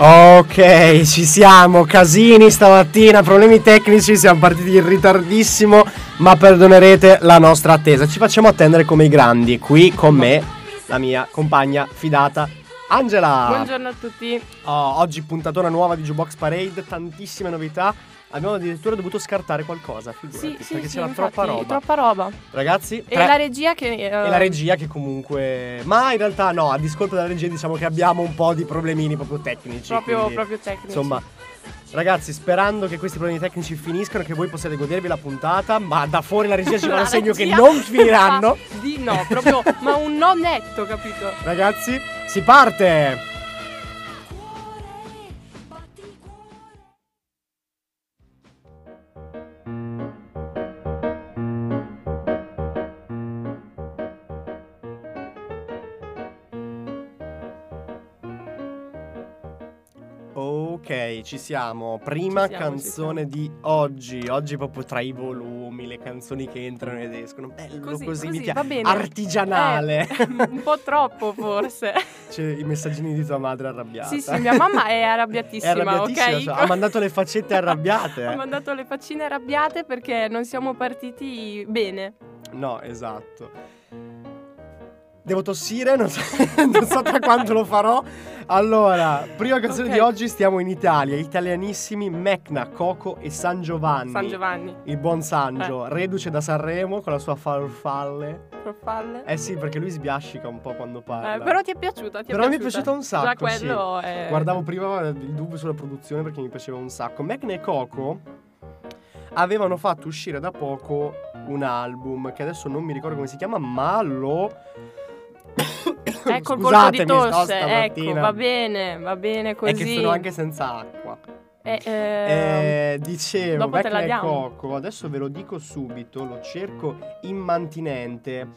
Ok, ci siamo, casini stamattina, problemi tecnici, siamo partiti in ritardissimo, ma perdonerete la nostra attesa. Ci facciamo attendere come i grandi. Qui con me, la mia compagna fidata, Angela. Buongiorno a tutti. Oh, oggi puntatona nuova di Jukebox Parade, tantissime novità. Abbiamo addirittura dovuto scartare qualcosa, figurati, Sì, sì, perché sì, c'era infatti, troppa roba. Troppa roba. Ragazzi, E tre- la regia che... eh, e la regia che comunque... Ma in realtà no, a discolpo della regia diciamo che abbiamo un po' di problemini proprio tecnici. Proprio, quindi, proprio tecnici. Insomma, ragazzi, sperando che questi problemi tecnici finiscano, che voi possiate godervi la puntata, ma da fuori la regia ci fa un segno che non finiranno. Di no, proprio, ma un no netto, capito? Ragazzi, si parte! Ok, ci siamo. Prima Ci siamo, canzone di oggi. Oggi proprio tra i volumi, le canzoni che entrano ed escono. Bello così, Così, mi così, piace. va bene. Artigianale. Eh, un po' troppo, forse. C'è i messaggini di tua madre arrabbiata. sì, sì, mia mamma è È arrabbiatissima, arrabbiatissima, ok? cioè, ha mandato le faccette arrabbiate. Ha mandato le faccine arrabbiate perché non siamo partiti bene. No, esatto. Devo tossire, non so, non so tra quanto lo farò. Allora, prima canzone Ok. di oggi stiamo in Italia, italianissimi Mecna, Coco e San Giovanni. San Giovanni. Il buon Sangio, reduce da Sanremo con la sua farfalle. Farfalle. Eh sì, perché lui sbiascica un po' quando parla. Eh, però ti è piaciuta, ti è Però mi è piaciuta. piaciuta un sacco, Già quello è... Guardavo prima il dubbio sulla produzione perché mi piaceva un sacco. Mecna e Coco avevano fatto uscire da poco un album che adesso non mi ricordo come si chiama, ma lo. Ecco il colpo di tosse, ecco, va bene, va bene così. È che sono anche senza acqua. Eh, ehm, Eh, dicevo, dopo te la Mecna diamo. Coco, adesso ve lo dico subito, lo cerco immantinente.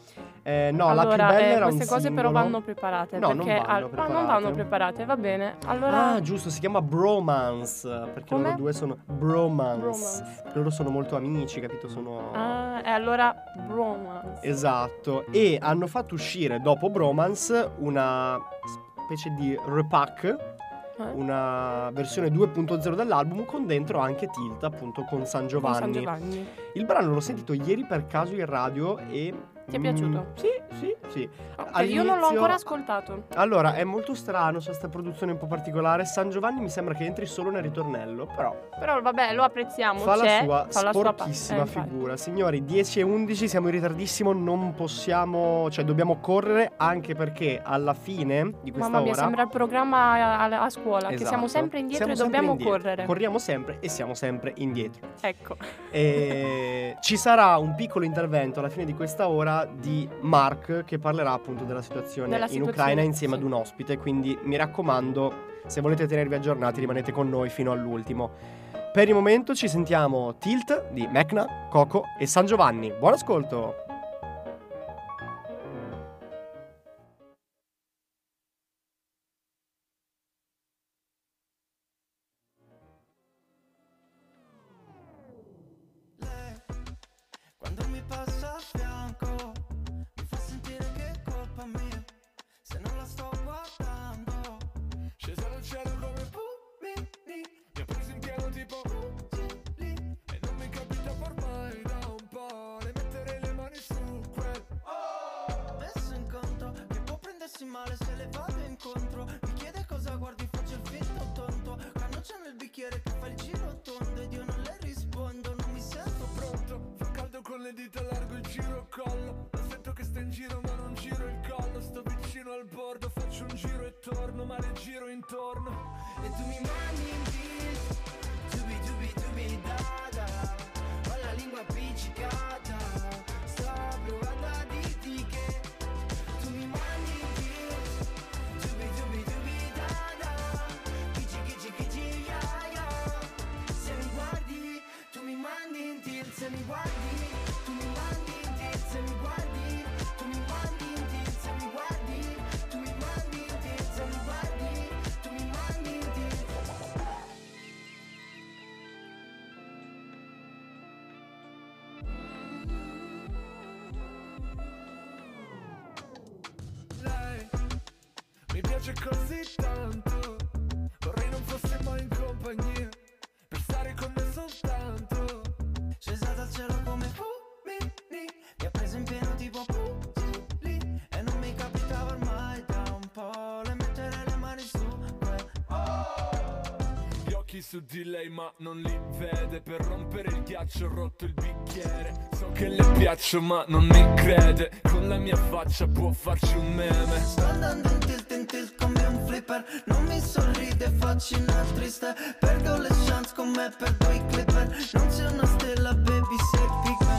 Eh, no, la più allora, bella eh, era un queste cose però singolo. vanno preparate. No, non perché vanno al- ah, non preparate. vanno preparate, va bene. Allora, Ah, giusto, si chiama Bromance. Perché Come? loro due sono. Bromance. Bromance. Loro sono molto amici, capito? Sono. Ah, e allora bromance. Esatto. E hanno fatto uscire dopo Bromance una specie di repack. Eh? Una versione 2.0 dell'album con dentro anche Tilt, appunto con San Con Giovanni. San Giovanni. Il brano l'ho sentito ieri per caso in radio e. Ti è mm, piaciuto? sì, sì, sì. Ok, io non l'ho ancora ascoltato. Allora, è molto strano, questa produzione un po' particolare. San Giovanni mi sembra che entri solo nel ritornello, però Però vabbè, lo apprezziamo. fa la sua fa la sua pa- sporchissima eh, figura. Signori, 10 e 11, siamo in ritardissimo, non possiamo, cioè dobbiamo correre anche perché alla fine di questa Mamma mia, ora sembra il programma a, a- scuola, che Esatto. siamo sempre indietro Siamo e sempre dobbiamo indietro. correre. Corriamo sempre e siamo sempre indietro. ecco. E ci sarà un piccolo intervento alla fine di questa ora di Mark che parlerà appunto della situazione Della in situazione, Ucraina insieme sì. ad un ospite, quindi mi raccomando, se volete tenervi aggiornati rimanete con noi fino all'ultimo. Per il momento ci sentiamo Tilt di Mecna, Coco e San Giovanni. Buon ascolto! Le vado incontro, mi chiede cosa guardi, faccio il finto tonto, cannuccia nel bicchiere che fa il giro tondo ed io non le rispondo, non mi sento pronto. Fa caldo con le dita largo il giro collo. Lo sento che sta in giro ma non giro il collo. Sto vicino al bordo, faccio un giro mi piace così tanto, vorrei non compagnia. Per stare con me soltanto. Scesa dal cielo come fulmini Mi ha preso in pieno tipo Pugili E non mi capitava ormai da un po' Le mettere le mani su quel Gli occhi su di lei ma non li vede. Per rompere il ghiaccio ho rotto il bicchiere. So che le piaccio ma non mi crede. Con la mia faccia può farci un meme. Sto andando in tilt flipper Non mi sorride, faccio una triste. Perdo le chance con me, perdo i clipper. Non c'è una stella, baby, sei pigment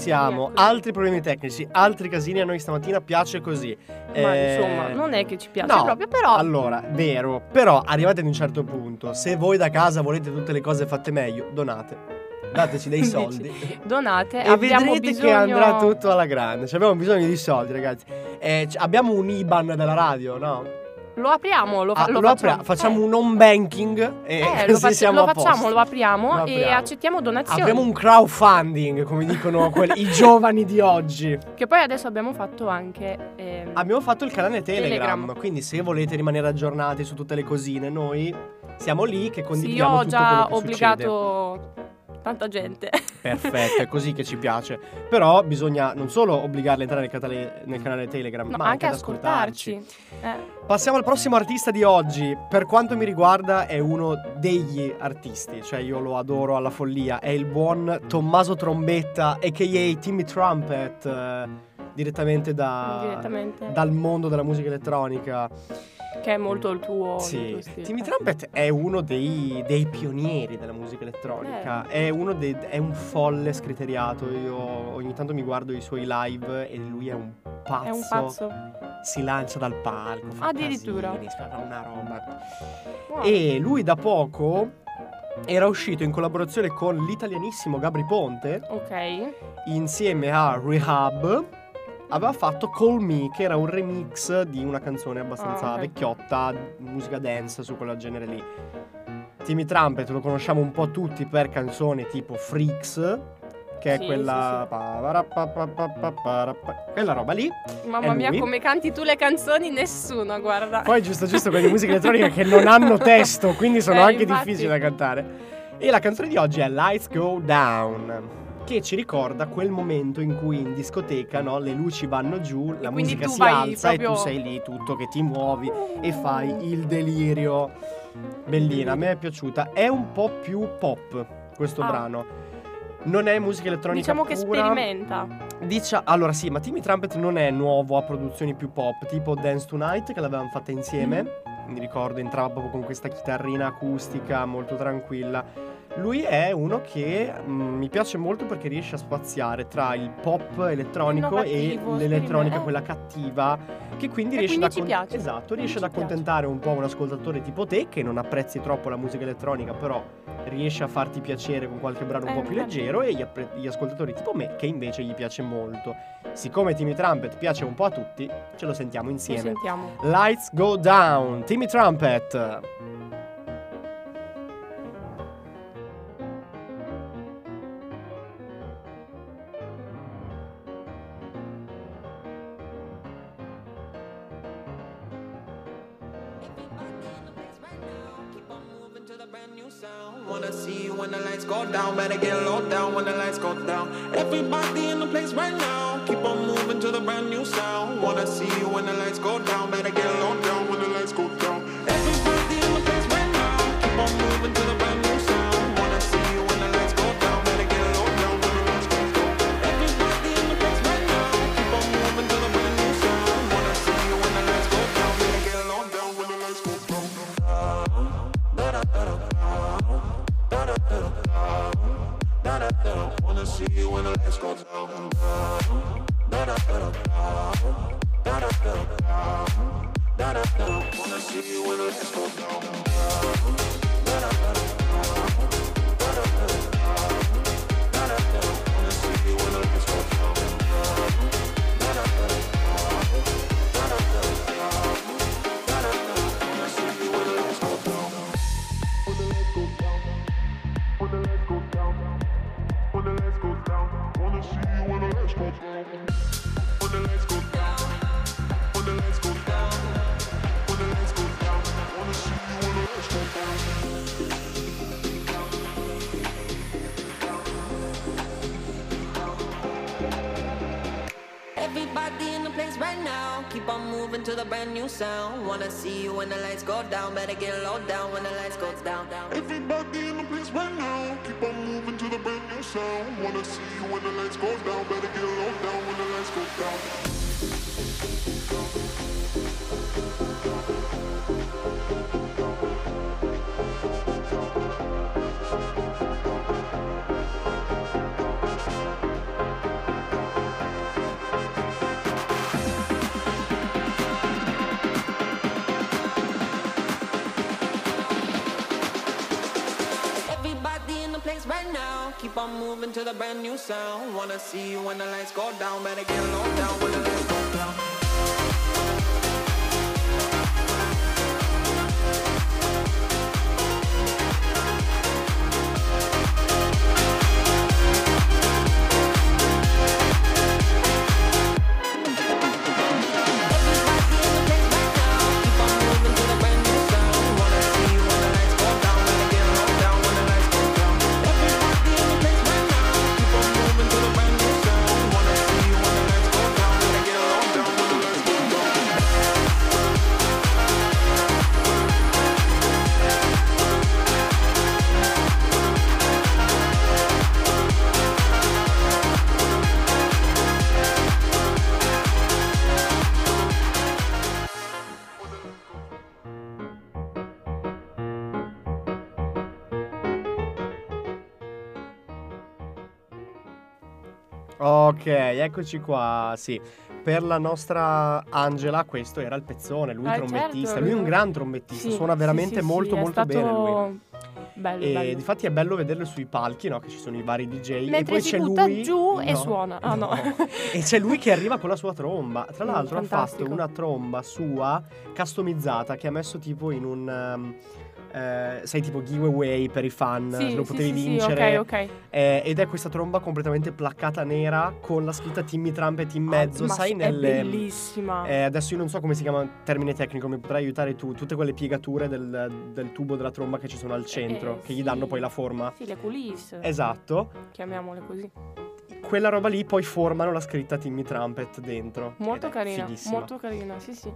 siamo. Altri problemi tecnici, altri casini a noi stamattina piace così. Ma Eh, insomma, non è che ci piace no, proprio, però Allora, vero, però arrivate ad un certo punto. Se voi da casa volete tutte le cose fatte meglio, donate. Dateci dei soldi. donate, E abbiamo vedrete bisogno che andrà tutto alla grande. Cioè, abbiamo bisogno di soldi, ragazzi. Eh, abbiamo un IBAN della radio, no? Lo apriamo, lo, fa- Ah, lo lo facciamo. apria- facciamo un home banking e Eh, eh, così lo, faccia- siamo lo a posto. facciamo, lo apriamo, Lo e apriamo. accettiamo donazioni. Apriamo un crowdfunding, come dicono quelli- i giovani di oggi. Che poi adesso abbiamo fatto anche ehm, Abbiamo fatto il canale Telegram, Telegram. quindi se volete rimanere aggiornati su tutte le cosine, noi siamo lì che Sì, io condividiamo ho tutto già obbligato tanta gente. Perfetto, è così che ci piace. Però bisogna non solo obbligarli a entrare nel canale, nel canale Telegram, No, ma anche ad ascoltarci. Eh, Passiamo al prossimo artista di oggi. Per quanto mi riguarda, è uno degli artisti, cioè io lo adoro alla follia. È il buon Tommaso Trombetta, a.k.a. Timmy Trumpet, eh, direttamente, da- direttamente. dal mondo della musica elettronica. Che è molto il tuo, il Sì, tuo stile. Timmy Trumpet è uno dei, dei pionieri della musica elettronica. Eh. È, uno dei- è un folle scriteriato. Io ogni tanto mi guardo i suoi live e lui è un pazzo. È un pazzo. Si lancia dal palco. Addirittura. casini, una roba. Wow. E lui da poco era uscito in collaborazione con l'italianissimo Gabri Ponte Ok. insieme a Rehab. Aveva fatto Call Me, che era un remix di una canzone abbastanza Ah, ok. vecchiotta, musica dance su quel genere lì. Timmy Trumpet lo conosciamo un po' tutti per canzoni tipo Freaks, che è Sì, quella. sì, pa-ra-pa-pa-pa-pa-ra-pa- Quella roba lì. Mamma È mia, come canti tu le canzoni? Nessuno, guarda. Poi giusto giusto quelle musiche elettroniche che non hanno testo, quindi sono Eh, anche infatti. difficili da cantare. E la canzone di oggi è Lights Go Down. Che ci ricorda quel momento in cui in discoteca no, le luci vanno giù, la quindi musica si alza e proprio- tu sei lì tutto che ti muovi e fai il delirio. Bellina, a me è piaciuta. È un po' più pop questo Ah. brano. Non è musica elettronica Diciamo che pura. sperimenta. Dicia- allora sì, ma Timmy Trumpet non è nuovo a produzioni più pop, tipo Dance Tonight che l'avevamo fatta insieme. Mm-hmm. Mi ricordo entrava proprio con questa chitarrina acustica molto tranquilla. Lui è uno che mm, mi piace molto perché riesce a spaziare tra il pop elettronico e l'elettronica, quella cattiva, che quindi E riesce quindi ad piace. Esatto, riesce ad Ci piace. accontentare un po' un ascoltatore tipo te che non apprezzi troppo la musica elettronica, però riesce a farti piacere con qualche brano un Eh, po' più leggero e gli, appre- gli ascoltatori tipo me che invece gli piace molto. Siccome Timmy Trumpet piace un po' a tutti, ce lo sentiamo insieme. sentiamo. Lights go down, Timmy Trumpet. Wanna see you when the lights go down, better get low down when the lights go down. Everybody in the place right now. Keep on moving to the brand new sound. Wanna see you when the lights go down. Better get low down when the lights go down. Moving to the brand new sound. Wanna see you when the lights go down, better get low down when the lights go down. Ok, eccoci qua. Sì, per la nostra Angela questo era il pezzone, lui Eh, trombettista. certo, lui è un gran trombettista, Sì, suona veramente sì, molto sì, è molto bene lui. stato Bello, E bello. difatti è bello vederlo sui palchi, no? Che ci sono i vari DJ. e Mentre poi si c'è butta lui... giù e suona. Ah, no. e c'è lui che arriva con la sua tromba. Tra Mm, l'altro ha fantastico. fatto una tromba sua customizzata che ha messo tipo in un... um, eh, sai tipo giveaway per i fan, Sì, lo sì, potevi sì, sì, vincere. ok, ok. Eh, ed è questa tromba completamente placcata nera con la scritta Timmy Trumpet in mezzo, Ah, ma sai è nelle... bellissima. Eh, adesso io non so come si chiama il termine tecnico, mi potrai aiutare tu. Tutte quelle piegature del, del tubo della tromba che ci sono al centro, Eh, che gli sì. danno poi la forma. Sì, le culisse. Esatto. Chiamiamole così. Quella roba lì poi formano la scritta Timmy Trumpet dentro. Molto è carina, molto carina, sì, sì.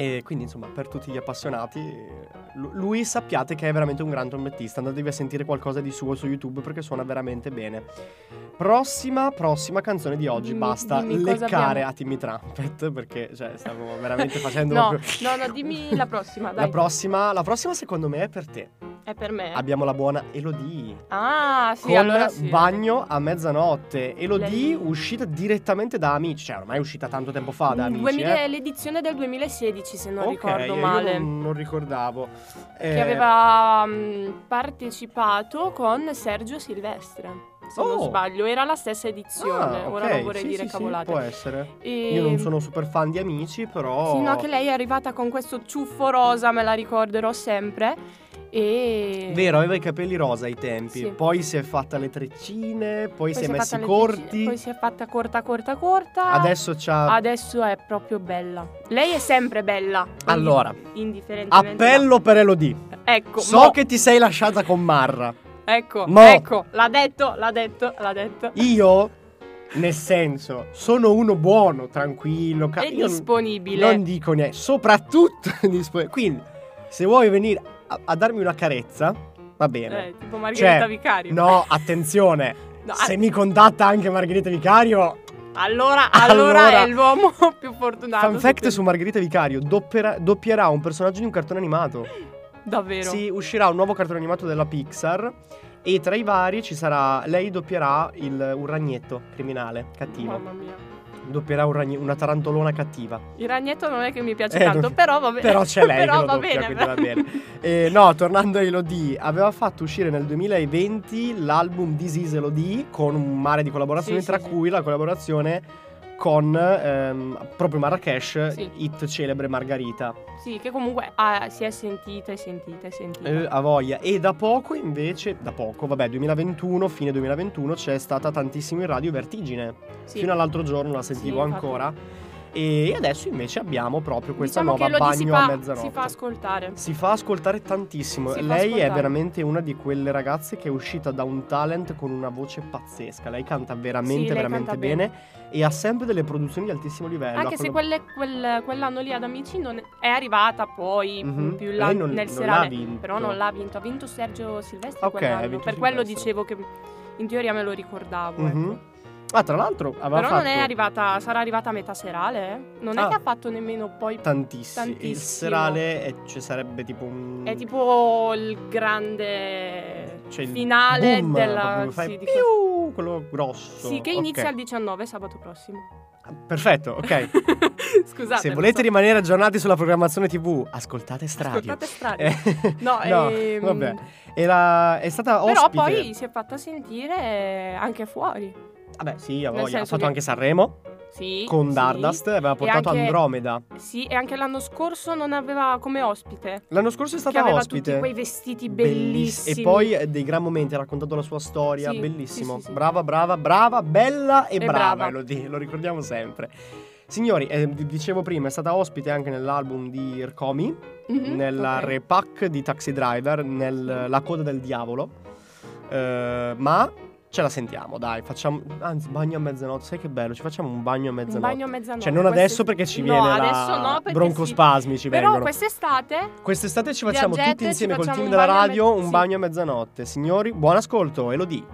E quindi insomma, per tutti gli appassionati, lu- lui sappiate che è veramente un gran trombettista. Andatevi a sentire qualcosa di suo su YouTube perché suona veramente bene. Prossima, prossima canzone di oggi. Dimmi- Basta dimmi leccare a Timmy Trumpet perché cioè, stavo veramente facendo No, proprio- no, no, dimmi la prossima, dai. La prossima, la prossima secondo me è per te. È per me. Abbiamo la buona Elodie. Ah, sì, con allora sì. Bagno a mezzanotte. Elodie Lei- uscita direttamente da Amici. Cioè, ormai è uscita tanto tempo fa da Mm, Amici. 2000 eh. l'edizione del 2016, se non Ok, ricordo male. non, non ricordavo. Che Eh, aveva mm, partecipato con Sergio Silvestre. Se non Oh. sbaglio, era la stessa edizione. ah, Ora ok, non vorrei sì, dire sì, sì, cavolate. può essere. E- Io non sono super fan di Amici, però. Sì, no, che lei è arrivata con questo ciuffo rosa, me la ricorderò sempre. E... Vero, aveva i capelli rosa ai tempi. Sì. Poi si è fatta le treccine, poi, si è fatta messi corti. treccine, Poi si è fatta corta, corta, corta. Adesso c'ha. Adesso è proprio bella. Lei è sempre bella. Allora, Indifferentemente. Appello per Elodie. da- Ecco. So mo- che ti sei lasciata con Marra. Ecco, mo- ecco. L'ha detto, l'ha detto, l'ha detto. Io, nel senso, sono uno buono, tranquillo. ca- È io disponibile. Non dico niente, soprattutto disponibile. Quindi, se vuoi venire a, a darmi una carezza, va bene. Eh, tipo Margherita Cioè, Vicario. No, attenzione. No, se mi contatta anche Margherita Vicario, allora, allora, Allora- è l'uomo più fortunato. fun fact su Margherita Vicario, doppierà, doppierà un personaggio di un cartone animato. Davvero. Sì, uscirà un nuovo cartone animato della Pixar e tra i vari ci sarà lei doppierà il, un ragnetto criminale cattivo. Mamma mia. Doppierà un ragne- una tarantolona cattiva. Il ragnetto non è che mi piace Eh, tanto, non- però va bene. Però c'è lei però che va doppia, bene. va bene. Eh, no, tornando a Elodie, aveva fatto uscire nel 2020 l'album This is Elodie con un mare di collaborazioni, Sì, tra sì, sì. cui la collaborazione con ehm, proprio Marrakesh, Sì. hit celebre Margarita. Sì, che comunque ah, si è sentita e sentita e sentita. Eh, a voglia. E da poco invece, da poco, vabbè, 2021, fine 2021, c'è stata tantissimo in radio Vertigine. Sì. Fino all'altro giorno la sentivo Sì, infatti. E adesso invece abbiamo proprio questa diciamo nuova bagno a fa, mezzanotte. si fa ascoltare. Si fa ascoltare tantissimo. Si Lei è ascoltare. veramente una di quelle ragazze che è uscita da un talent con una voce pazzesca. Lei canta veramente, Sì, veramente canta bene. e ha sempre delle produzioni di altissimo livello. Anche Ha se quello- quelle- quel- quell'anno lì ad Amici non è, è arrivata poi Mhm. più in là non- nel non serale. vinto. Però non l'ha vinto. Ha vinto Sergio Silvestri Ok, vinto Per quello dicevo che in teoria me lo ricordavo. Mhm. ecco. Ah, tra l'altro aveva Però fatto non è arrivata, sarà arrivata a metà serale, eh? Non è Ah. che ha fatto nemmeno poi. tantissimo. Il Tantissimo. serale è- ci sarebbe tipo un È tipo il grande cioè il finale boom, della. sì, piu, quello grosso. Sì, che inizia il 19 sabato prossimo. Perfetto, ok. Scusate. Se volete so. rimanere aggiornati sulla programmazione TV, ascoltate Stradio. Ascoltate strani. Eh, No, ehm, vabbè. Era, è stata Però ospite. poi si è fatta sentire anche fuori. Vabbè, sì, ha voglia. Fatto che- anche Sanremo Sì. con sì. Dardust, aveva portato anche- Andromeda. Sì, e anche l'anno scorso non aveva come ospite. L'anno scorso è stata aveva ospite. tutti quei vestiti Belliss- bellissimi. E poi dei gran momenti, ha raccontato la sua storia, Sì, bellissimo. sì, sì, sì. Brava, brava, brava, bella e, E brava, brava. Elodie, lo ricordiamo sempre. Signori, eh, vi dicevo prima, è stata ospite anche nell'album di Irkomi, Mhm, nella ok. repack di Taxi Driver, nel La coda del diavolo. Eh, ma ce la sentiamo, dai, facciamo... Anzi, bagno a mezzanotte, sai che bello, ci facciamo un bagno a Un mezzanotte. bagno a mezzanotte. Cioè non Queste- adesso perché ci No, viene la adesso no, perché broncospasmi ci sì. Però vengono. quest'estate Quest'estate ci facciamo Viagette, tutti insieme ci col team un della radio mezz- un sì. bagno a mezzanotte. Signori, buon ascolto, Elodie.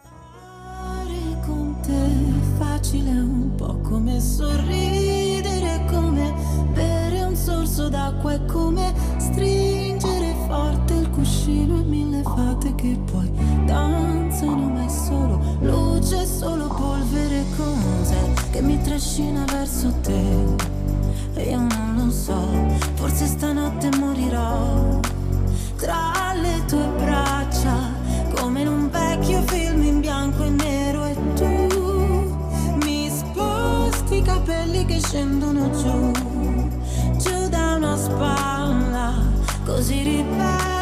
Stare con te facile un po' come sorridere, come bere un sorso d'acqua, è come stringere forte il cuscino e fate che poi danzano, ma è solo luce, solo polvere, cos'è che mi trascina verso te? E io non lo so, forse stanotte morirò tra le tue braccia, come in un vecchio film in bianco e nero e tu mi sposti i capelli che scendono giù, giù da una spalla, così ribelle,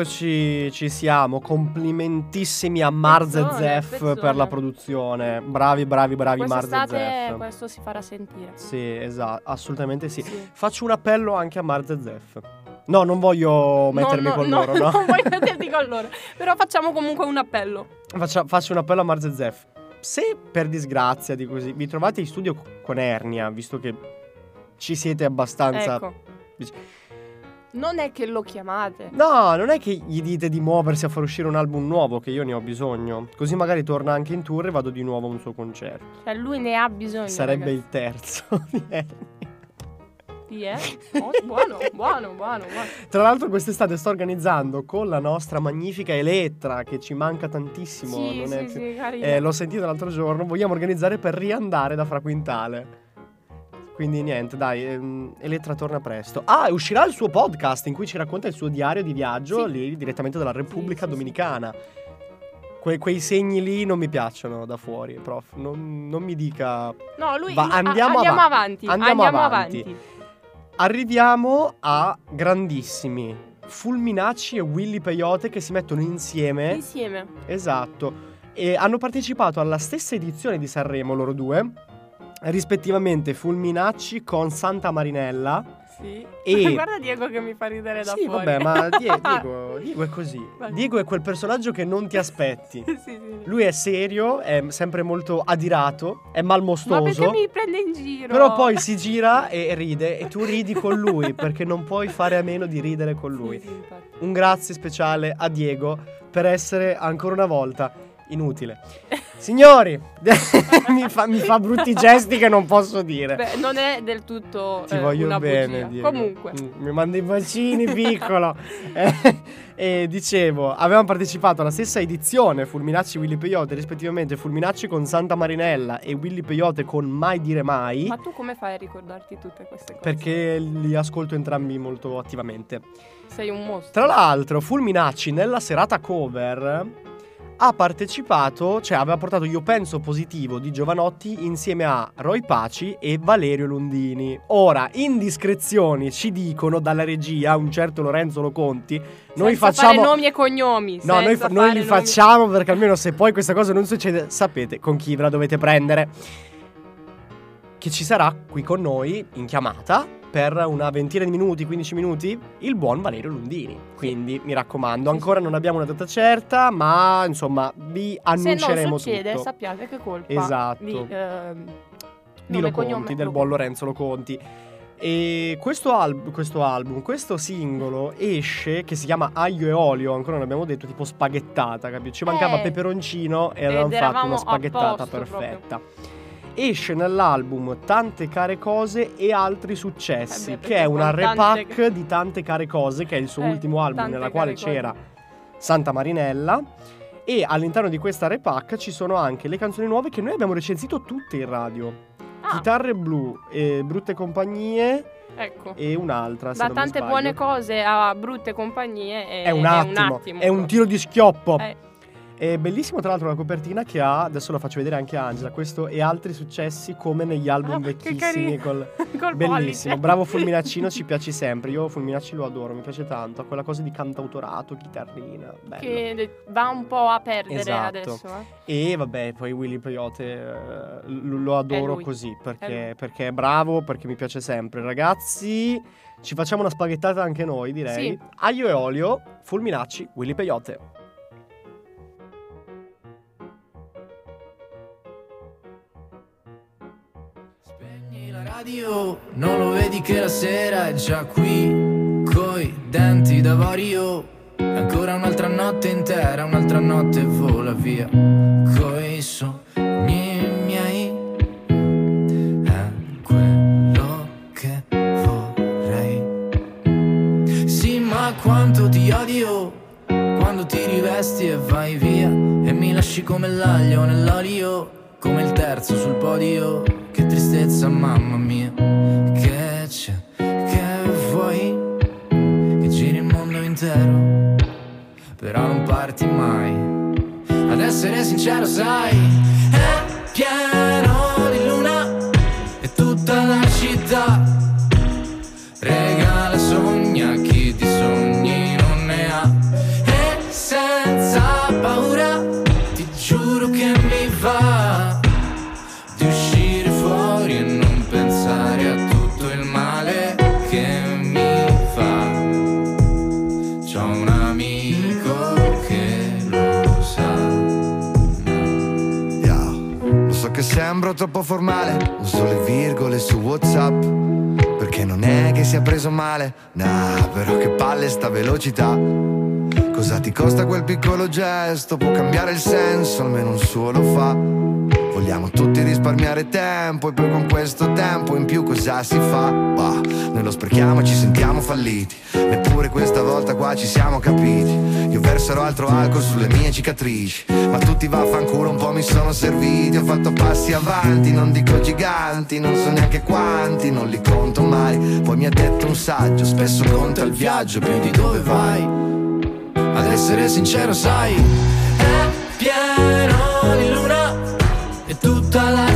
Eccoci, ci siamo. Complimentissimi a Marz e Pezzone, Zef pezzone. per la produzione. Bravi, bravi, bravi Marz e Quest'estate Zef. questo si farà sentire. Sì, esatto, assolutamente sì. Sì. Faccio un appello anche a Marz e Zef. No, non voglio mettermi No, no, con no, loro, no. Non vuoi metterti con loro. Però facciamo comunque un appello. Faccia- faccio un appello a Marz e Zef. Se per disgrazia di così vi trovate in studio co- con Ernia, visto che ci siete abbastanza. Ecco. Non è che lo chiamate. No, non è che gli dite di muoversi a far uscire un album nuovo, che io ne ho bisogno. Così magari torna anche in tour e vado di nuovo a un suo concerto. Cioè, lui ne ha bisogno. Sarebbe ragazzi. il terzo di Ernia. Sì, eh? Oh, buono, buono, buono, buono. Tra l'altro quest'estate sto organizzando con la nostra magnifica Elettra, che ci manca tantissimo. Sì, non sì, è più- sì, carino. Eh, l'ho sentito l'altro giorno, vogliamo organizzare per riandare da Fra Quintale. Quindi niente, dai, ehm, Elettra torna presto. Ah, uscirà il suo podcast in cui ci racconta il suo diario di viaggio Sì. lì direttamente dalla Repubblica sì. Dominicana. Que- quei segni lì non mi piacciono da fuori, prof. Non, non mi dica. No, lui Va, lui- a- andiamo andiamo avanti. avanti. Andiamo Andiamo, avanti. avanti. Arriviamo a grandissimi Fulminacci e Willy Peyote che si mettono insieme. Insieme. Esatto. E hanno partecipato alla stessa edizione di Sanremo loro due, rispettivamente Fulminacci con Santa Marinella. Sì. E- Guarda Diego che mi fa ridere da sì, fuori. vabbè, ma Die- Diego, Diego è così. Diego è quel personaggio che non ti aspetti. sì, sì. Lui è serio, è sempre molto adirato, è Ma malmostoso. perché mi prende in giro? Però poi si gira e ride e tu ridi con lui perché non puoi fare a meno di ridere con lui. Sì, sì. Un grazie speciale a Diego per essere ancora una volta inutile. Signori, mi, fa, mi fa brutti gesti che non posso dire. Beh, non è del tutto Ti eh, voglio bene. Comunque. Mm, mi manda i bacini, piccolo. Eh, e dicevo, avevamo partecipato alla stessa edizione Fulminacci Willy Peyote, rispettivamente Fulminacci con Santa Marinella e Willy Peyote con Mai dire mai. Ma tu come fai a ricordarti tutte queste cose? Perché li ascolto entrambi molto attivamente. Sei un mostro. Tra l'altro, Fulminacci nella serata cover ha partecipato, cioè aveva portato Io penso positivo di Giovanotti insieme a Roy Paci e Valerio Londini. Ora, indiscrezioni ci dicono dalla regia, un certo Lorenzo Loconti, noi Senza facciamo nomi e cognomi. No, noi, fa- noi li nomi- facciamo perché almeno se poi questa cosa non succede, sapete con chi ve la dovete prendere. Che ci sarà qui con noi in chiamata per una ventina di minuti, 15 minuti, il buon Valerio Lundini. Quindi mi raccomando, ancora non abbiamo una data certa, ma insomma vi Se annunceremo non succede, tutto. sappiate che colpa Esatto. di, ehm, di Loconti, cognome, del buon Lorenzo Loconti. E questo, alb- questo album, questo singolo esce che si chiama Aglio e Olio, ancora non abbiamo detto, tipo spaghettata, capito? Ci mancava Eh. peperoncino e avevamo fatto una spaghettata perfetta. Esce nell'album Tante care cose e altri successi, Eh beh, che è una tante repack di Tante care cose, che è il suo Eh, ultimo album nella quale cose. c'era Santa Marinella. E all'interno di questa repack ci sono anche le canzoni nuove che noi abbiamo recensito tutte in radio. Ah, Chitarre blu, e brutte compagnie ecco. e un'altra. Da tante buone cose a brutte compagnie è, È un attimo, attimo. è un tiro di schioppo. Eh, È bellissimo, tra l'altro, la copertina che ha. Adesso la faccio vedere anche a Angela. Questo e altri successi come negli album Ah, vecchissimi. Col... col Bellissimo, pollice. bravo Fulminaccino, ci piaci sempre. Io Fulminacci lo adoro, mi piace tanto. Ha quella cosa di cantautorato, chitarrina. Bello. Che va un po' a perdere Esatto. adesso. eh. E vabbè, poi Willy Peyote eh, lo, adoro così È perché, lui. perché è bravo, perché mi piace sempre. Ragazzi, ci facciamo una spaghettata anche noi, direi. Sì. Aglio e olio, Fulminacci, Willy Peyote. Spegni la radio io, non lo vedi che la sera è già qui, coi denti d'avorio. Ancora un'altra notte intera, un'altra notte vola via, coi sogni miei. È quello che vorrei. Sì, ma quanto ti odio quando ti rivesti e vai via e mi lasci come l'aglio nell'olio, come il terzo sul podio. Tristezza, mamma mia, che c'è, che vuoi? Che giri il mondo intero, però non parti mai. Ad essere sincero, sai, è pieno di luna e tutta la città sembro troppo formale, uso le virgole su WhatsApp. Perché non è che sia preso male, nah, però che palle sta velocità. Cosa ti costa quel piccolo gesto? Può cambiare il senso, almeno un suo lo fa. Vogliamo tutti risparmiare tempo e poi con questo tempo in più cosa si fa? Bah, noi lo sprechiamo e ci sentiamo falliti. Neppure questa volta qua ci siamo capiti. Io verserò altro alcol sulle mie cicatrici. Ma tutti vaffanculo un po' mi sono serviti. Ho fatto passi avanti, non dico giganti, non so neanche quanti, non li conto mai. Poi mi ha detto un saggio, spesso conta il viaggio più di dove vai. Ad essere sincero, sai, è pieno e tutta la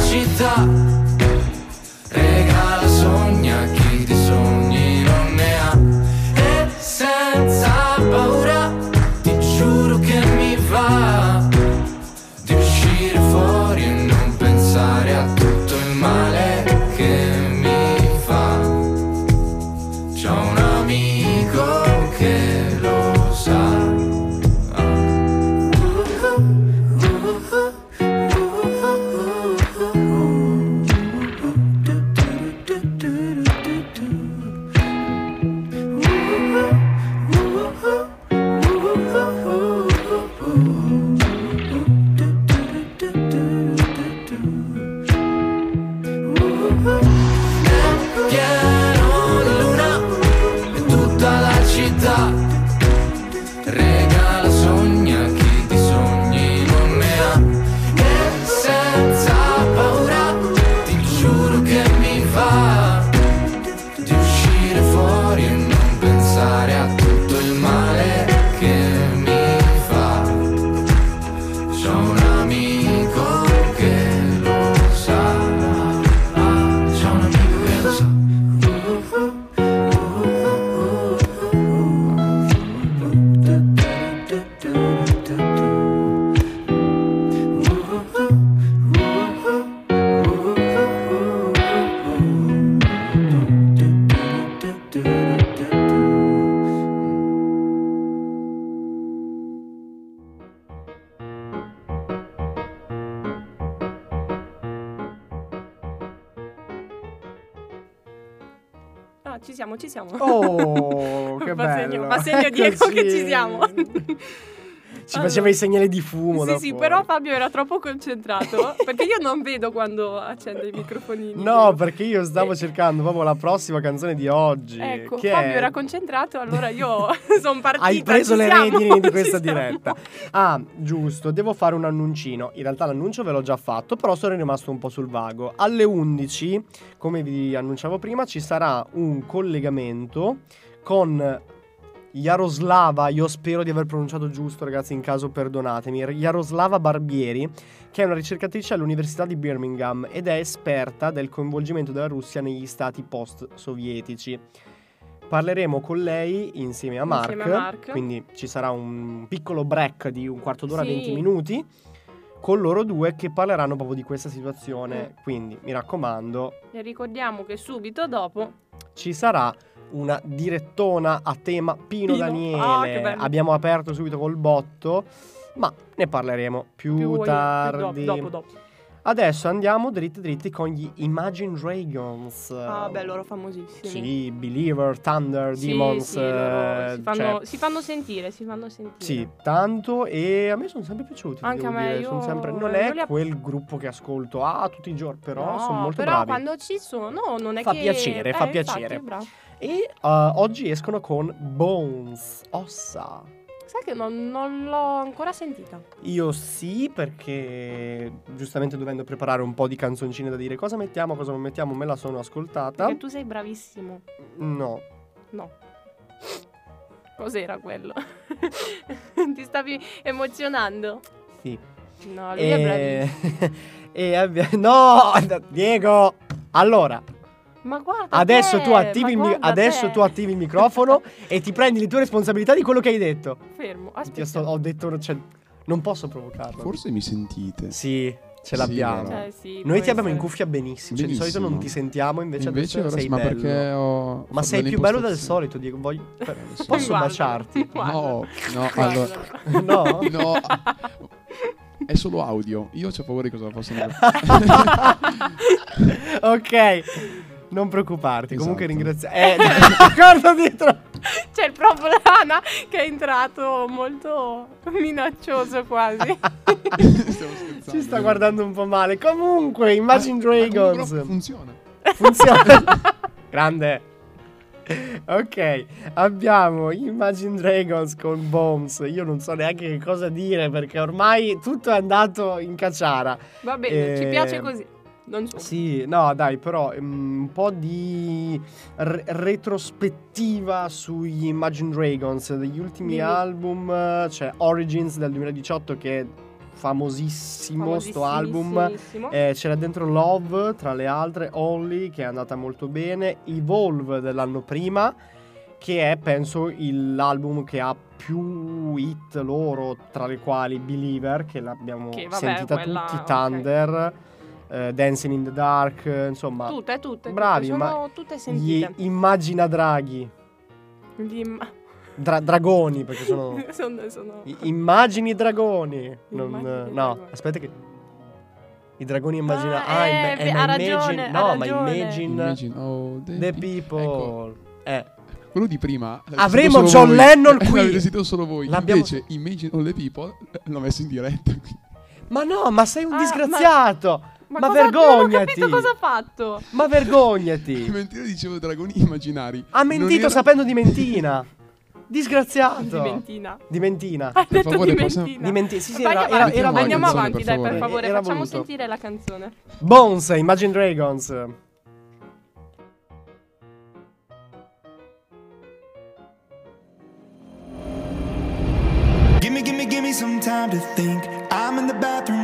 siamo, ci siamo. Oh, che segno- bello. fa segno Diego che ci siamo. Ci faceva i segnali di fumo Sì, sì, fuori. però Fabio era troppo concentrato perché io non vedo quando accende i microfonini. No, perché io stavo cercando proprio la prossima canzone di oggi. Ecco, Fabio è- era concentrato, allora io sono partita. Hai preso le siamo, redini di questa diretta. Ah, giusto, devo fare un annuncino. In realtà l'annuncio ve l'ho già fatto, però sono rimasto un po' sul vago. Alle 11, come vi annunciavo prima, ci sarà un collegamento con Jaroslava, io spero di aver pronunciato giusto, ragazzi, in caso perdonatemi. Jaroslava Barbieri, che è una ricercatrice all'Università di Birmingham ed è esperta del coinvolgimento della Russia negli stati post-sovietici. Parleremo con lei insieme a Mark, Insieme a Mark. quindi ci sarà un piccolo break di un quarto d'ora, Sì. 20 minuti, con loro due che parleranno proprio di questa Mm. situazione. Quindi mi raccomando, E ricordiamo che subito dopo ci sarà una direttona a tema Pino, Pino. Daniele. Ah. Abbiamo aperto subito col botto, ma ne parleremo più, più, più tardi. dopo, dopo, dopo. Adesso andiamo dritti dritti con gli Imagine Dragons. Ah, beh, loro famosissimi. Sì, Believer, Thunder, Sì, Demons. sì, eh, si, fanno, cioè, si fanno sentire, si fanno sentire. sì, tanto e a me sono sempre piaciuti. Anche a me, io sono sempre- non è li quel gruppo che ascolto ah, tutti i giorni, però No, sono molto però bravi. quando ci sono non è Fa che... piacere, eh, fa infatti, piacere. E eh, oggi escono con Bones, ossa. Sai che non, non l'ho ancora sentita. Io sì, perché giustamente dovendo preparare un po' di canzoncine da dire cosa mettiamo, cosa non mettiamo, me la sono ascoltata. Perché tu sei bravissimo. No. No. Cos'era quello? Ti stavi emozionando? Sì. No, lui è E, bravissimo. e abbia- No, Diego. Allora, Ma guarda adesso te, tu attivi ma il mi- guarda adesso tu attivi il microfono e ti prendi le tue responsabilità di quello che hai detto. Fermo, aspetta. sto- ho detto cioè, non posso provocarlo. Forse mi sentite. Sì, ce Sì, l'abbiamo. però. Cioè, sì, Noi ti abbiamo in cuffia benissimo, cioè di solito non Benissimo. ti sentiamo, invece, Invece adesso ora sei ma bello. perché ho Ma sei più bello del solito, Diego. Voglio... sì. Posso Guarda, baciarti? guarda. No, no, allora No? no. È solo audio. Io ho paura di cosa possano ok, non preoccuparti. Comunque Esatto. ringrazio. Eh, guarda dietro. C'è il proprio Lana che è entrato molto minaccioso quasi. Ci sta guardando un po' male. Comunque, Imagine Ma- ma comunque Dragons. però funziona. Funziona. Grande. Ok, abbiamo Imagine Dragons con Bones. Io non so neanche che cosa dire perché ormai tutto è andato in cacciara. Va bene, ci Eh, piace così. Non so. Sì, no, dai, però mm, un po' di re- retrospettiva sugli Imagine Dragons degli ultimi Dimmi. album. C'è Origins del 2018 che è famosissimo sto album. Eh, c'era dentro Love, tra le altre, Only, che è andata molto bene, Evolve dell'anno prima, che è, penso, il- l'album che ha più hit loro, tra le quali Believer, che l'abbiamo Che, vabbè, sentita quella- tutti. Thunder, eh, Dancing in the Dark, eh, insomma, Tutte, tutte, bravi, tutte, ma sono tutte gli sentite. Immagina Draghi, Gli im- Dra- dragoni, perché sono... sono, sono- i- Immagini dragoni. Non, Immagini no, dragoni. aspetta che... I dragoni immagina... Ah, Ah, eh, imma- eh, ma ha ragione, imagine- ha No, ma ragione. imagine... Imagine, oh, the, The pe- people. Ecco, Eh. quello di prima. Avremo John voi. Lennon qui. L'avete sentito solo voi. L'abbiamo- Invece, Imagine all the people l'ho messo in diretta. Ma no, ma sei un Ah, disgraziato. Ma, Ma, cosa, Non ho vergognati. capito cosa ha fatto. Ma vergognati. Mentre io dicevo dragoni immaginari. ha mentito era- sapendo di mentina. Disgraziato. Di mentina. Di mentina. Hai Per detto favore, di possiamo- mentina. Di menti- sì, sì, era, avanti, era, era Andiamo canzone, avanti, per dai, per favore. favore. Era Facciamo voluto. sentire la canzone. Bones, Imagine Dragons. Gimme, gimme, gimme some time to think. I'm in the bathroom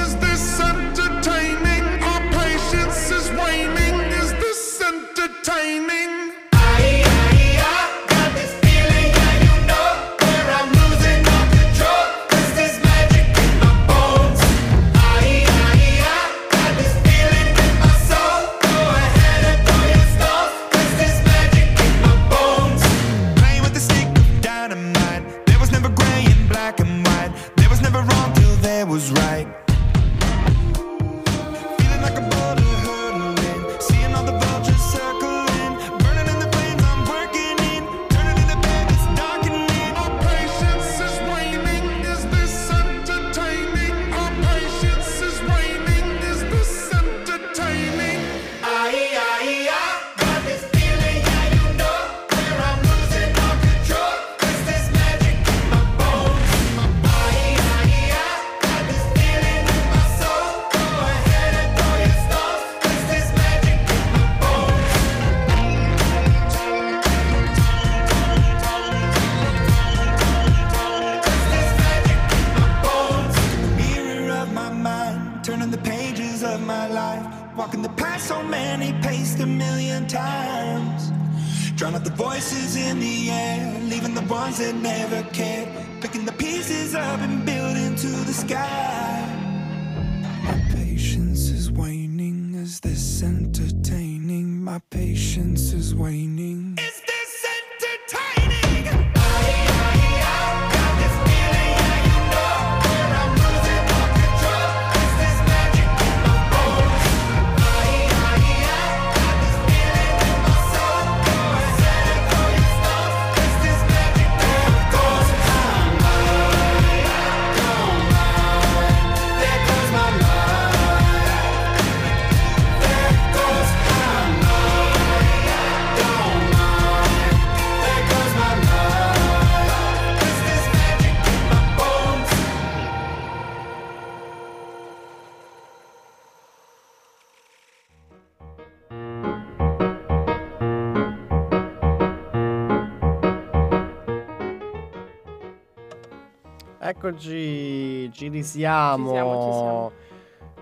Eccoci, ci risiamo. Ci siamo, ci siamo.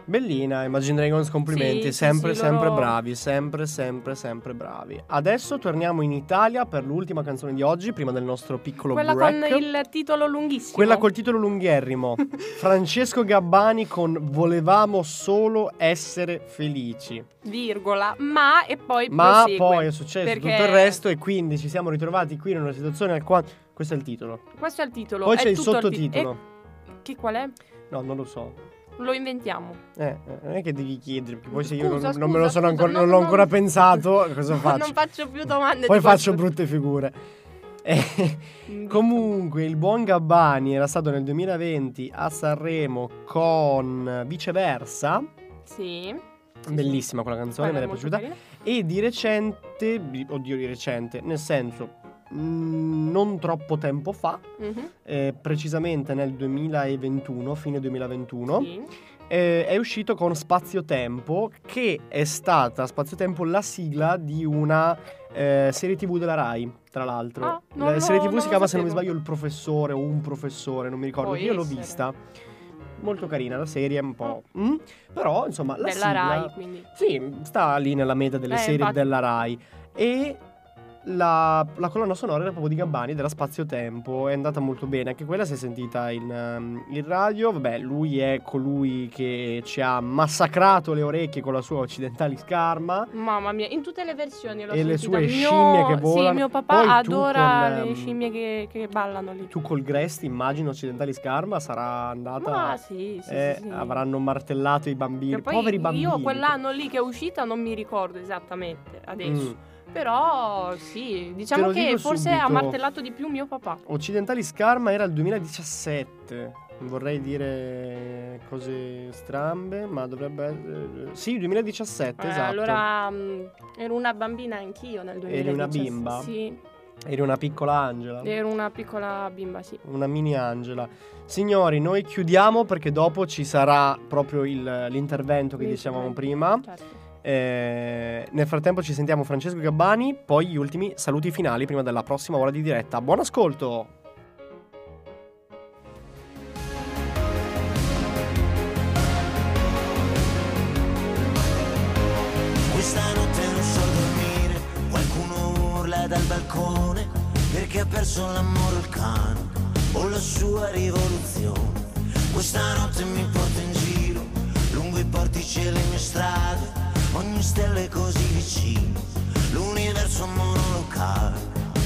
Bellina, Imagine Dragons, complimenti, Sì, sempre, sì, sempre loro- bravi, sempre, sempre, sempre bravi. Adesso torniamo in Italia per l'ultima canzone di oggi, prima del nostro piccolo Quella break. con il titolo lunghissimo. Quella col titolo lunghierrimo. Francesco Gabbani con Volevamo solo essere felici. virgola, ma e poi Ma prosegue. poi è successo Perché tutto il resto e quindi ci siamo ritrovati qui in una situazione al quale... Questo è il titolo. Questo è il titolo. Poi è c'è il tutto ti- sottotitolo. e- Che qual è? No, non lo so. Lo inventiamo. Eh, eh, non è che devi chiedere, perché poi se io non, Scusa, non me lo sono scusa, ancora, no, non l'ho ancora pensato, cosa faccio? Non faccio più domande. Poi faccio questo- brutte figure. Eh, comunque, il buon Gabbani era stato nel 2020 a Sanremo con Viceversa. Sì. Bellissima quella canzone, mi è piaciuta. carina. E di recente, di- oddio di recente, nel senso, non troppo tempo fa, Mhm. eh, precisamente nel 2021, fine 2021, Sì. eh, è uscito con Spazio Tempo, che è stata Spazio Tempo la sigla di una eh, serie TV della Rai, tra l'altro. Ah, la lo- serie TV si chiama, se non mi sbaglio, Il Professore o Un Professore, non mi ricordo. Può Io l'ho vista. Molto carina la serie, un po'. mm, Però, insomma, la Della sigla... Rai, quindi. Sì, sta lì nella media delle Eh, serie infatti. della Rai. E la, la colonna sonora era proprio di Gabbani della Spazio Tempo. È andata molto bene. Anche quella si è sentita in, um, in radio. Vabbè, lui è colui che ci ha massacrato le orecchie con la sua occidentali scarma. Mamma mia, in tutte le versioni l'ho E le sentita. sue Mio- scimmie che volano. Sì, mio papà Poi adora con, le ehm, scimmie che, che ballano lì. Tu col Gresti, immagino, occidentali scarma sarà andata. Ma sì, sì, eh, sì, sì. Avranno martellato i bambini. Poveri bambini. Io quell'anno lì che è uscita non mi ricordo esattamente adesso. Mm. Però sì, diciamo che forse ha subito. martellato di più mio papà. Occidentali Scarma era il 2017. Non vorrei dire cose strambe, ma dovrebbe essere. Sì, 2017, Eh, esatto. Allora mh, ero una bambina anch'io nel 2017. Eri una bimba? Sì, Eri una piccola Angela. ero una piccola bimba, sì. Una mini Angela. Signori, noi chiudiamo perché dopo ci sarà proprio il- l'intervento che dicevamo L'intervento, prima. certo. Eh, nel frattempo ci sentiamo Francesco Gabbani, poi gli ultimi saluti finali prima della prossima ora di diretta. Buon ascolto! Dal balcone perché ha perso l'amore il cane o la sua rivoluzione. Questa notte mi porta in giro, lungo i portici e le mie strade, ogni stella è così vicino, l'universo monolocale.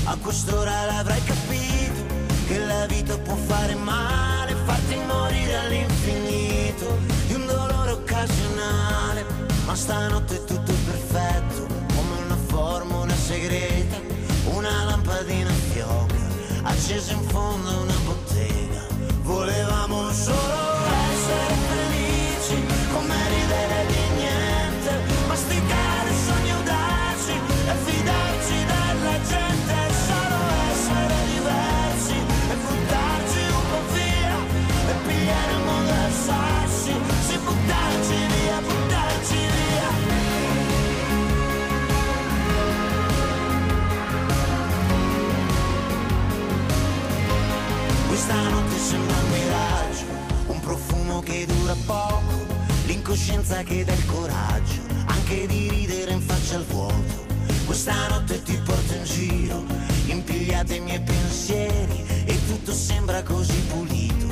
A quest'ora l'avrai capito, che la vita può fare male, farti morire all'infinito di un dolore occasionale. Ma stanotte è tutto perfetto, come una formula segreta, una lampadina fioca, accesa in fondo a una bottega. Volevamo solo Questa notte sembra un miraggio, un profumo che dura poco, l'incoscienza che dà il coraggio, anche di ridere in faccia al vuoto. Questa notte ti porto in giro, impigliate i miei pensieri e tutto sembra così pulito,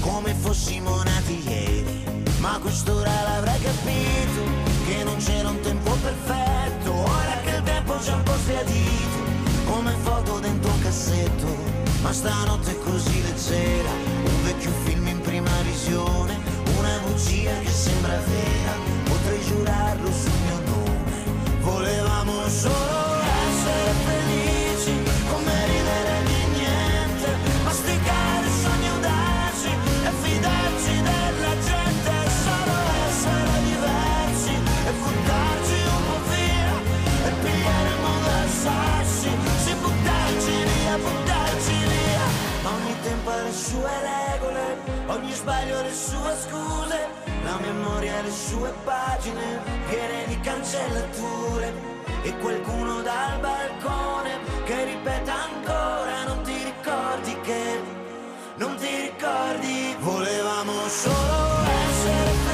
come fossimo nati ieri. Ma quest'ora l'avrai capito, che non c'era un tempo perfetto, ora social un po' sbiadito, come foto dentro un cassetto, ma stanotte è così leggera, un vecchio film in prima visione, una bugia che sembra vera, potrei giurarlo sul mio nome, volevamo solo sue regole, ogni sbaglio le sue scuse, la memoria le sue pagine piene di cancellature e qualcuno dal balcone che ripete ancora non ti ricordi che non ti ricordi volevamo solo essere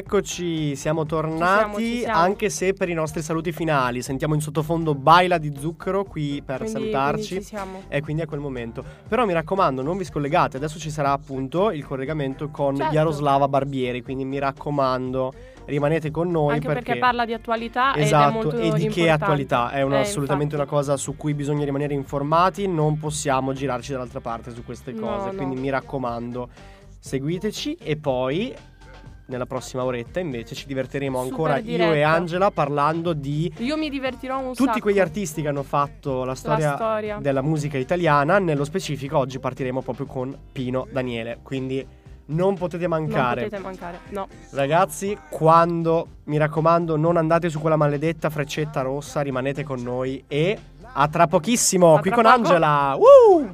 Eccoci, siamo Ci tornati siamo, ci siamo. anche se per i nostri saluti finali sentiamo in sottofondo Baila di Zucchero qui per Quindi- salutarci quindi ci siamo. e quindi è quel momento. Però mi raccomando, non vi scollegate, adesso ci sarà appunto il collegamento con Certo. Jaroslava Barbieri, quindi mi raccomando, rimanete con noi Anche perché, parla di attualità Esatto, e di che importante. attualità? È una- Eh, assolutamente infatti. una cosa su cui bisogna rimanere informati, non possiamo girarci dall'altra parte su queste No, cose, no. quindi mi raccomando, seguiteci e poi nella prossima oretta invece ci diverteremo Super ancora io e diretta. Angela parlando di Io mi divertirò un tutti sacco. quegli artisti che hanno fatto la storia, storia. della musica italiana, nello specifico oggi partiremo proprio con Pino Daniele, quindi non potete Non mancare. potete mancare, no. Ragazzi, quando mi raccomando, non andate su quella maledetta freccetta rossa, rimanete con noi e a tra pochissimo A qui tra con poco. Angela. Uh!